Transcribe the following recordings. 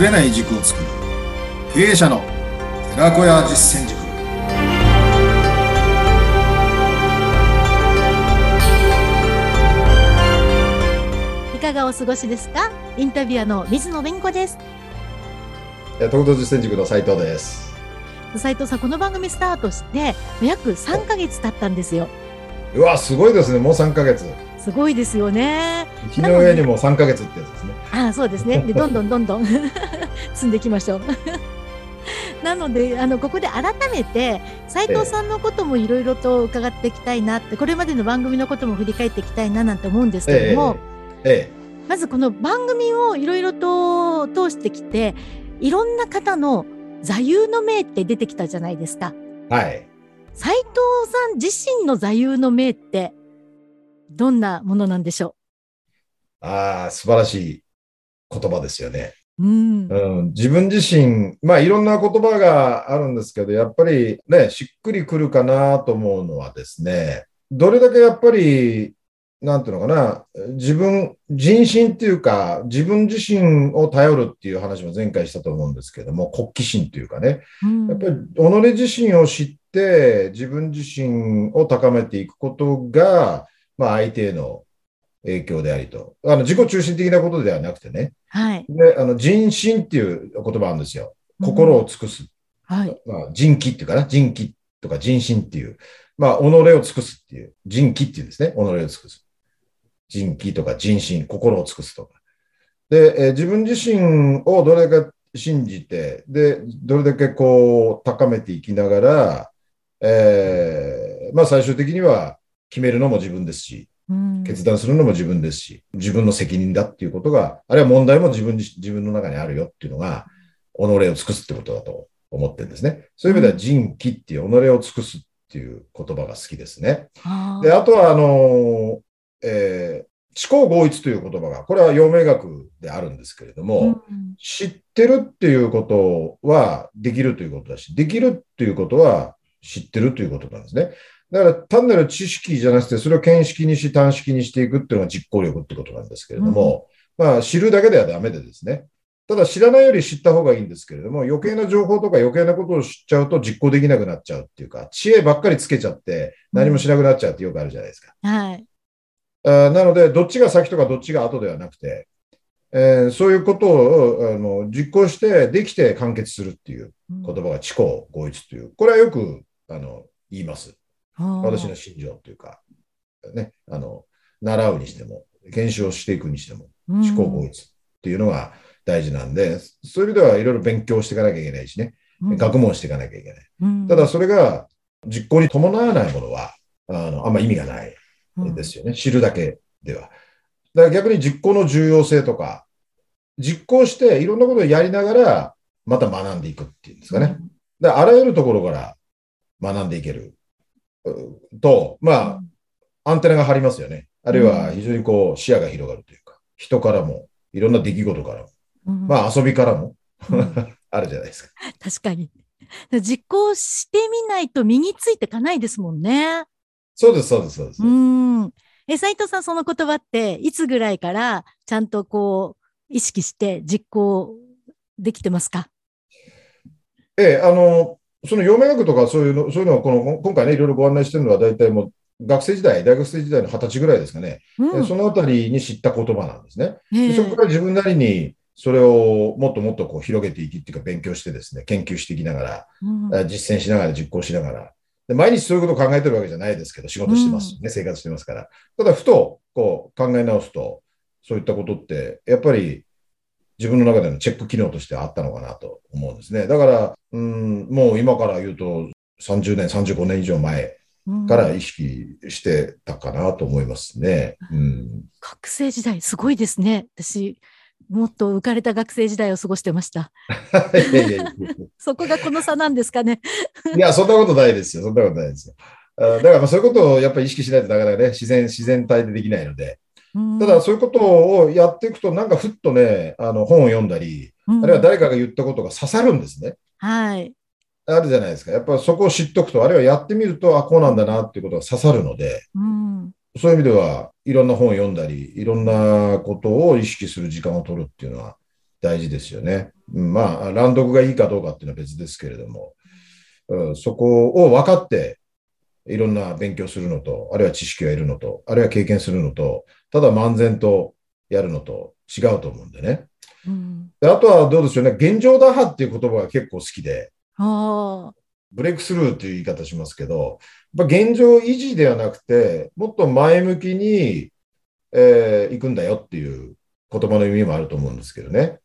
ぶれない軸を作る経営者の寺子屋実践塾いかがお過ごしですか？インタビュアーの水野弁子ですえー、東京実践塾の斉藤です。斉藤さんこの番組スタートして約3ヶ月経ったんですようわ、すごいですね。もう3ヶ月。すごいですよね日の上にも3ヶ月ってやつですね。ああそうですね でどんどんどんどん 積んでいきましょう なのであのここで改めて斉藤さんのこともいろいろと伺っていきたいなってこれまでの番組のことも振り返っていきたいななんて思うんですけれども、えまずこの番組をいろいろと通してきていろんな方の座右の銘って出てきたじゃないですか。えはい。斉藤さん自身の座右の銘ってどんなものなんでしょああ、素晴らしい言葉ですよね。う。うん。うん、自分自身、まあいろんな言葉があるんですけど、やっぱりね、しっくりくるかなと思うのはですね、どれだけやっぱり、なんていうのかな、自分、人心っていうか、自分自身を頼るっていう話も前回したと思うんですけども、国旗心というかね、うんやっぱり己自身を知って、自分自身を高めていくことが、まあ、相手への影響でありと。あの自己中心的なことではなくてね。はい。で、あの人心っていう言葉あるんですよ。心を尽くす。はい。まあ、人気っていうかな。人気とか人心っていう。まあ、己を尽くすっていう。人気っていうんですね。己を尽くす。人気とか人心、心を尽くすとか。で、えー自分自身をどれだけ信じて、で、どれだけこう、高めていきながら、えーまあ最終的には決めるのも自分ですし、うん決断するのも自分ですし、自分の責任だっていうことが、あるいは問題も自分自自分の中にあるよっていうのが、己を尽くすってことだと思ってるんですね。そういう意味では人気っていう己を尽くすっていう言葉が好きですね。で、あとは、あの、えー思考合一という言葉が、これは陽明学であるんですけれども、うん知ってるっていうことはできるということだし、できるっていうことは知ってるということなんですね。だから単なる知識じゃなくて、それを見識にし、短式にしていくっていうのが実行力ってことなんですけれども、まあ知るだけではダメでですね。ただ知らないより知った方がいいんですけれども、余計な情報とか余計なことを知っちゃうと実行できなくなっちゃうっていうか、知恵ばっかりつけちゃって何もしなくなっちゃうってよくあるじゃないですか。はい。あーなので、どっちが先とかどっちが後ではなくて、えーそういうことをあの実行して、できて完結するっていううん言葉が知行合一という、これはよくあの言います。私の信条というか、ね、あの習うにしても、研修をしていくにしても、うん知行合一っていうのが大事なんで、そういう意味ではいろいろ勉強していかなきゃいけないしね、うん学問していかなきゃいけない。うんただ、それが実行に伴わないものは、あのあんま意味がない。うんですよね。知るだけでは。だから逆に実行の重要性とか、実行していろんなことをやりながら、また学んでいくっていうんですかね。だからあらゆるところから学んでいけるうと、まあ、アンテナが張りますよね。あるいは非常にこう視野が広がるというか、人からも、いろんな出来事からも、うんまあ遊びからもうん あるじゃないですか。確かに。実行してみないと身についていかないですもんね。そうです、そうです、そうです。うん。え、斉藤さん、その言葉って、いつぐらいからちゃんとこう、意識して実行できてますか？ええ、あの、その陽明学とかそういうの、そういうのをこの、今回ね、いろいろご案内してるのは、大体もう、学生時代、大学生時代の二十歳ぐらいですかね。うんでそのあたりに知った言葉なんですね。ええでそこから自分なりに、それをもっともっとこう広げていきっていうか、勉強してですね、研究していきながら、うんあ実践しながら、実行しながら。で毎日そういうことを考えてるわけじゃないですけど、仕事してますしね、生活してますから。ただ、ふとこう考え直すと、そういったことって、やっぱり自分の中でのチェック機能としてあったのかなと思うんですね。だから、うん、もう今から言うと、30年、35年以上前うんから意識してたかなと思いますね。うん、学生時代、すごいですね。私、もっと浮かれた学生時代を過ごしてました。そこがこの差なんですかね。いや、そんなことないですよ。そんなことないですよ。あだからまあそういうことをやっぱり意識しないとなかなかね、自然、自然体でできないので。うんただそういうことをやっていくと、なんかふっとね、あの本を読んだり、うんあるいは誰かが言ったことが刺さるんですね。はい。あるじゃないですか。やっぱりそこを知っとくと、あるいはやってみると、あ、こうなんだなっていうことが刺さるので、うんそういう意味では、いろんな本を読んだり、いろんなことを意識する時間を取るっていうのは、大事ですよね。うんまあ、乱読がいいかどうかっていうのは別ですけれども、うん、そこを分かって、いろんな勉強するのと、あるいは知識を得るのと、あるいは経験するのと、ただ漫然とやるのと違うと思うんでね。うん。であとはどうでしょうね、現状打破っていう言葉が結構好きで。ブレイクスルーという言い方しますけど、やっぱ現状維持ではなくて、もっと前向きに、えー行くんだよっていう言葉の意味もあると思うんですけどね。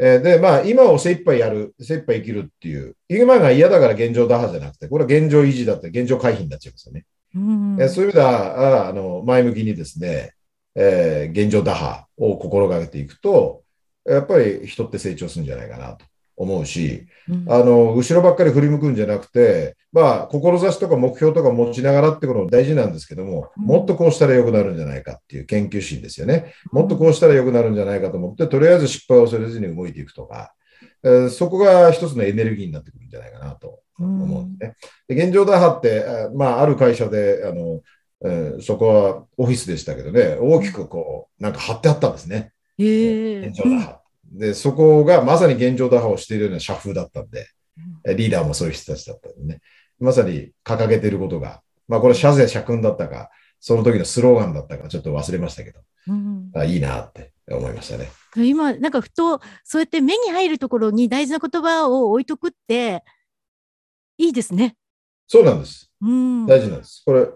えーで、まあ、今を精一杯やる、精一杯生きるっていう、今が嫌だから現状打破じゃなくて、これは現状維持だって、現状回避になっちゃいますよね。うん。えーそういう意味では、ああの前向きにですね、えー現状打破を心がけていくと、やっぱり人って成長するんじゃないかなと思うし、うんあの、後ろばっかり振り向くんじゃなくて、まあ、志とか目標とか持ちながらってことも大事なんですけども、うんもっとこうしたら良くなるんじゃないかっていう研究心ですよね。もっとこうしたら良くなるんじゃないかと思って、とりあえず失敗を恐れずに動いていくとか、えーそこが一つのエネルギーになってくるんじゃないかなと思うんですね。で現状打破って、あまあ、ある会社で、あの、えーそこはオフィスでしたけどね、大きくこう、なんか貼ってあったんですね。へえ現状打破。で、そこがまさに現状打破をしているような社風だったんで、えリーダーもそういう人たちだったんでね。まさに掲げていることが、まあこれ社税社訓だったか、その時のスローガンだったか、ちょっと忘れましたけど、うんあいいなって思いましたね。今、なんかふと、そうやって目に入るところに大事な言葉を置いとくって、いいですね。そうなんです。うん。大事なんです。これ、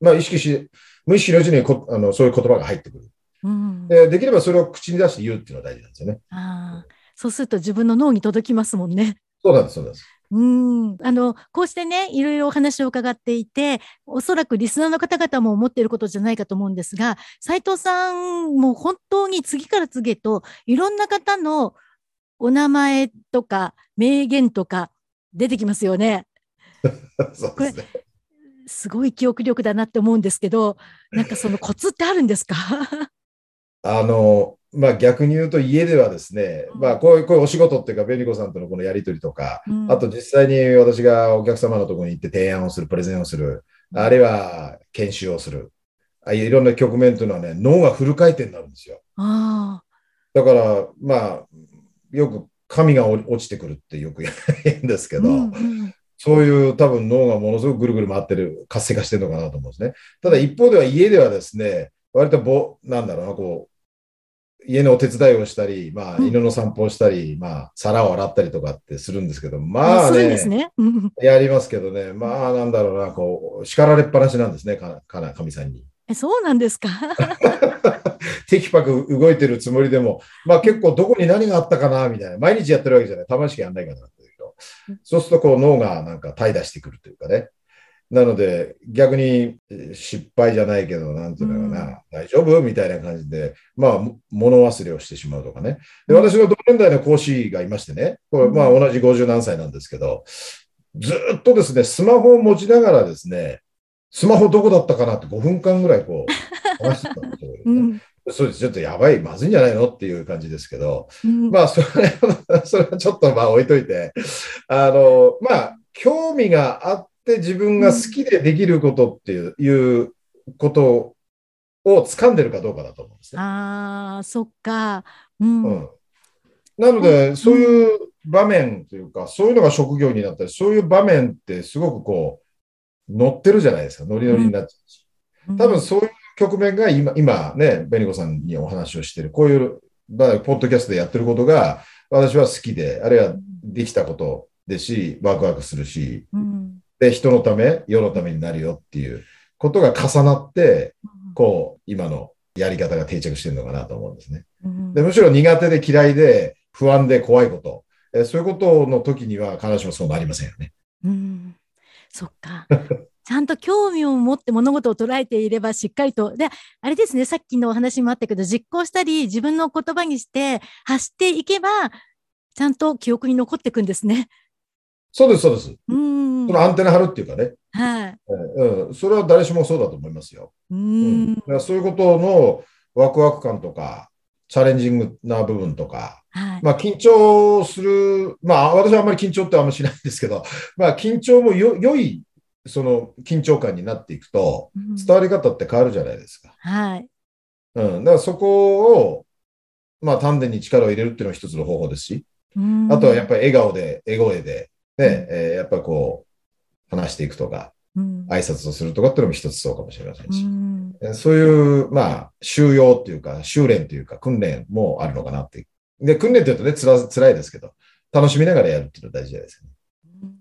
まあ意識し、無意識のうちにこあのそういう言葉が入ってくる。うん、で。できればそれを口に出して言うっていうのが大事なんですよね。ああ、そうすると自分の脳に届きますもんね。そうなんです、そうなんです。うん。あの、こうしてね、いろいろお話を伺っていて、おそらくリスナーの方々も思っていることじゃないかと思うんですが、斉藤さんも本当に次から次へと、いろんな方のお名前とか名言とか出てきますよね。そうですね。すごい記憶力だなって思うんですけど、なんかそのコツってあるんですか？あの、まあ逆に言うと家ではですね、うん。まあこういう、こういうお仕事っていうか、ベニコさんとのこのやりとりとか、うん。あと実際に私がお客様のところに行って提案をする、プレゼンをする、あるいは研修をする、ああいろんな局面というのはね、脳がフル回転になるんですよ。あだから、まあ、よく神が落ちてくるってよく言うんですあ。けど、うんうん。そういう多分脳がものすごくぐるぐる回ってる、活性化してるのかなと思うんですね。ただ一方では家ではですね、割とぼ、なんだろうな、こう、家のお手伝いをしたり、まあ、うん犬の散歩をしたり、まあ、皿を洗ったりとかってするんですけど、まあするんですね、やりますけどね、まあ、なんだろうな、こう、叱られっぱなしなんですね、かかな、神さんに。えそうなんですか？テキパク動いてるつもりでも、まあ結構どこに何があったかな、みたいな。毎日やってるわけじゃない。たまにしかやんないからな。そうするとこう脳がなんか怠惰してくるというかね。なので逆にえー失敗じゃないけど、なんていうのかな、大丈夫？みたいな感じで、まあも物忘れをしてしまうとかね。で、うん。私の同年代の講師がいましてね、これうん。まあ同じ50何歳なんですけど、ずっとですね、スマホを持ちながらですね、スマホどこだったかなって5分間ぐらいこう 話してたんですよ。うん。そうです。ちょっとやばい、まずいんじゃないのっていう感じですけど、うん。まあ、それは、それはちょっとまあ置いといて、あの、まあ、興味があって自分が好きでできることっていう,、いうことを掴んでるかどうかだと思うんですね。ああ、そっか。うん。うん。なので、そういう場面というか、そういうのが職業になったり、そういう場面ってすごくこう、乗ってるじゃないですか。ノリノリになっちゃうし。多分そういう局面が今、今ね、ベニコさんにお話をしてる、こういう、まあ、ポッドキャストでやってることが、私は好きで、あるいはできたことですし、ワクワクするし、うん。で、人のため、世のためになるよっていうことが重なって、こう、今のやり方が定着してるのかなと思うんですね。うんで、むしろ苦手で嫌いで、不安で怖いこと、えそういうことの時には必ずしもそうなりませんよね。うん。そっか。ちゃんと興味を持って物事を捉えていればしっかりと。で、あれですね、さっきのお話もあったけど、実行したり、自分の言葉にして発していけば、ちゃんと記憶に残っていくんですね。そうです、そうです。うん。そのアンテナ張るっていうかね、はい。えうん、それは誰しもそうだと思いますよ。ううんんだからそういうことのワクワク感とか、チャレンジングな部分とか、はい。まあ、緊張する、まあ、私はあんまり緊張ってあんまりしないんですけど、まあ、緊張もよ良い、その緊張感になっていくと、うん伝わり方って変わるじゃないですか。はい。うん、だからそこをまあ、丹田に力を入れるっていうのも一つの方法ですし、うんあとはやっぱり笑顔で、笑声で、ね、えーやっぱりこう、話していくとか、うん挨拶をするとかっていうのも一つそうかもしれませんうし、んえーそういう、まあ、修養っていうか、修練というか、訓練もあるのかなって。で、訓練って言うとね、つら、辛いですけど、楽しみながらやるっていうのは大事じゃないですかね。うん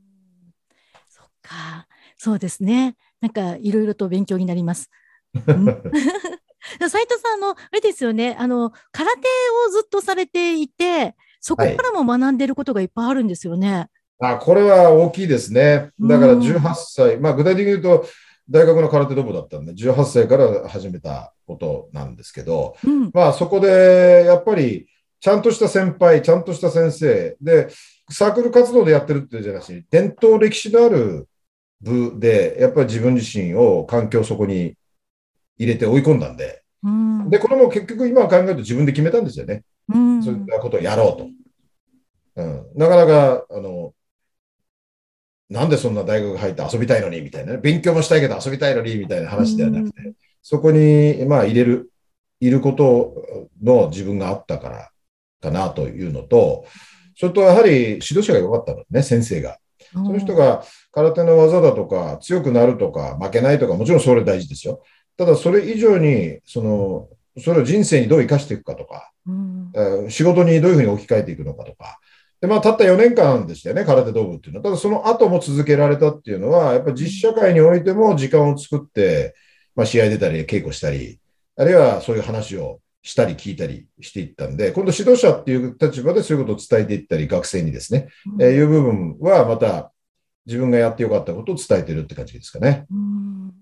そっか。そうですね。なんかいろいろと勉強になります。うん 斉藤さん、あの、あれですよね。あの、空手をずっとされていて、そこからも学んでることがいっぱいあるんですよね。あ、これは大きいですね。だからうん18歳、まあ具体的に言うと、大学の空手道部だったんで、18歳から始めたことなんですけど、うん。まあそこでやっぱりちゃんとした先輩、ちゃんとした先生で、サークル活動でやってるってじゃなし、伝統歴史のある部で、やっぱり自分自身を環境をそこに入れて追い込んだんで、うん。で、これも結局今考えると自分で決めたんですよね。うんそういったことをやろうと。うん、なかなか、あの、なんでそんな大学入って遊びたいのにみたいなね、勉強もしたいけど遊びたいのにみたいな話ではなくて、そこに、まあ、入れる、いることの自分があったからかなというのと、それとやはり指導者が良かったのね、先生が。その人が空手の技だとか、強くなるとか、負けないとか、もちろんそれ大事ですよ。ただ、それ以上に、その、それを人生にどう生かしていくかとか、うんえー仕事にどういうふうに置き換えていくのかとか。で、まあ、たった4年間でしたよね、空手道部っていうのは。ただ、その後も続けられたっていうのは、やっぱり実社会においても時間を作って、まあ、試合出たり、稽古したり、あるいはそういう話をしたり聞いたりしていったんで、今度指導者っていう立場でそういうことを伝えていったり、学生にですね、えーいう部分はまた自分がやってよかったことを伝えてるって感じですかね。うん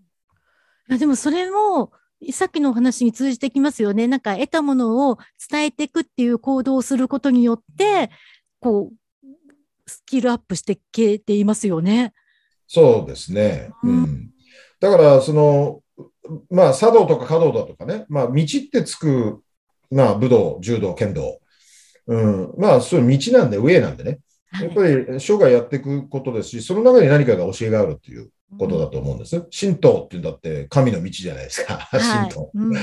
いやでもそれもさっきのお話に通じてきますよね。なんか得たものを伝えていくっていう行動をすることによって、こう、スキルアップしていけていますよね。そうですね。ううんん。だから、その、まあ、茶道とか華道だとかね、まあ、道ってつく、まあ、武道、柔道、剣道。うん。まあ、そういう道なんで、上なんでね。はいやっぱり生涯やっていくことですし、その中に何かが教えがあるっていうことだと思うんです。神道っていうんだって神の道じゃないですか。はい神道。うん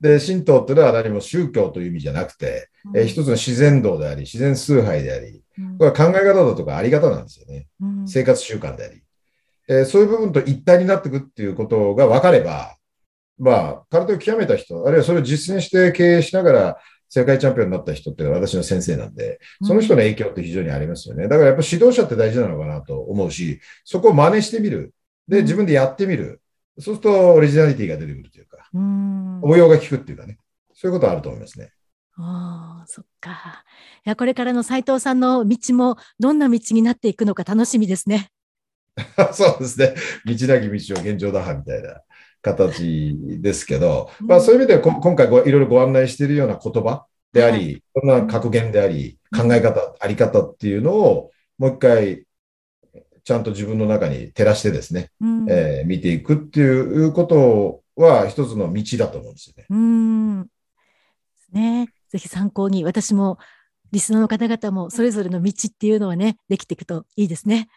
で、神道っていうのは何も宗教という意味じゃなくて、えー一つの自然道であり、自然崇拝であり、うんこれは考え方だとかあり方なんですよね。うん生活習慣であり、えーそういう部分と一体になっていくっていうことが分かれば、まあ、空手を極めた人、あるいはそれを実践して経営しながら世界チャンピオンになった人っていうのは私の先生なんで、その人の影響って非常にありますよね。だからやっぱ指導者って大事なのかなと思うし、そこを真似してみる。で、うん自分でやってみる。そうするとオリジナリティが出てくるというか、うん応用が効くっていうかね。そういうことはあると思いますね。ああ、そっか。いや、これからの斉藤さんの道もどんな道になっていくのか楽しみですね。そうですね。道なき道を現状打破みたいな形ですけど、うんまあそういう意味ではこ今回ごいろいろご案内しているような言葉であり、、はいろんな格言であり、うん考え方、あり方っていうのをもう一回ちゃんと自分の中に照らしてですね、うんえー見ていくっていうことは一つの道だと思うんですよね。うん。ね、ぜひ参考に、私もリスナーの方々もそれぞれの道っていうのはね、できていくといいですね。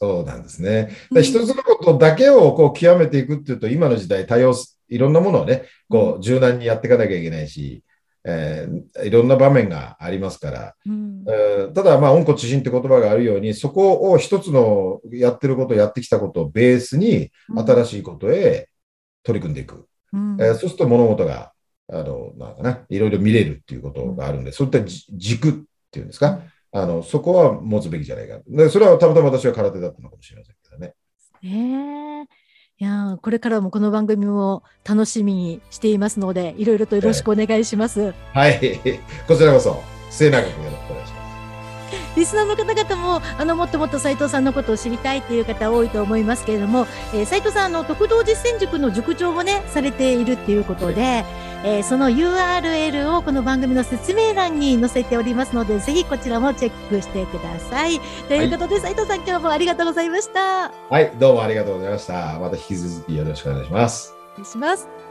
そうなんですね。うんで一つのことだけをこう極めていくっていうと、今の時代多様す、いろんなものをね、こう柔軟にやっていかなきゃいけないし、えーいろんな場面がありますから、うん。えーただ、まあ、温故知新って言葉があるように、そこを一つのやってること、やってきたことをベースに、新しいことへ取り組んでいく。うん。えーそうすると物事が、あの、なんかな、いろいろ見れるっていうことがあるんで、そういったじ軸っていうんですか、あの、そこは持つべきじゃないか。でそれはたまたま私は空手だったのかもしれませんけどね。ねえいやこれからもこの番組も楽しみにしていますので、いろいろとよろしくお願いします。はい。こちらこそ、末永くよろしくお願いします。リスナーの方々もあのもっともっと斉藤さんのことを知りたいっていう方多いと思いますけれども、えー、斉藤さんあの特道実践塾の塾長もねされているっていうことで、えーその URL をこの番組の説明欄に載せておりますのでぜひこちらもチェックしてください。ということで、斉藤さん今日もありがとうございました。はい、どうもありがとうございました。また引き続きよろしくお願いします。お願いします。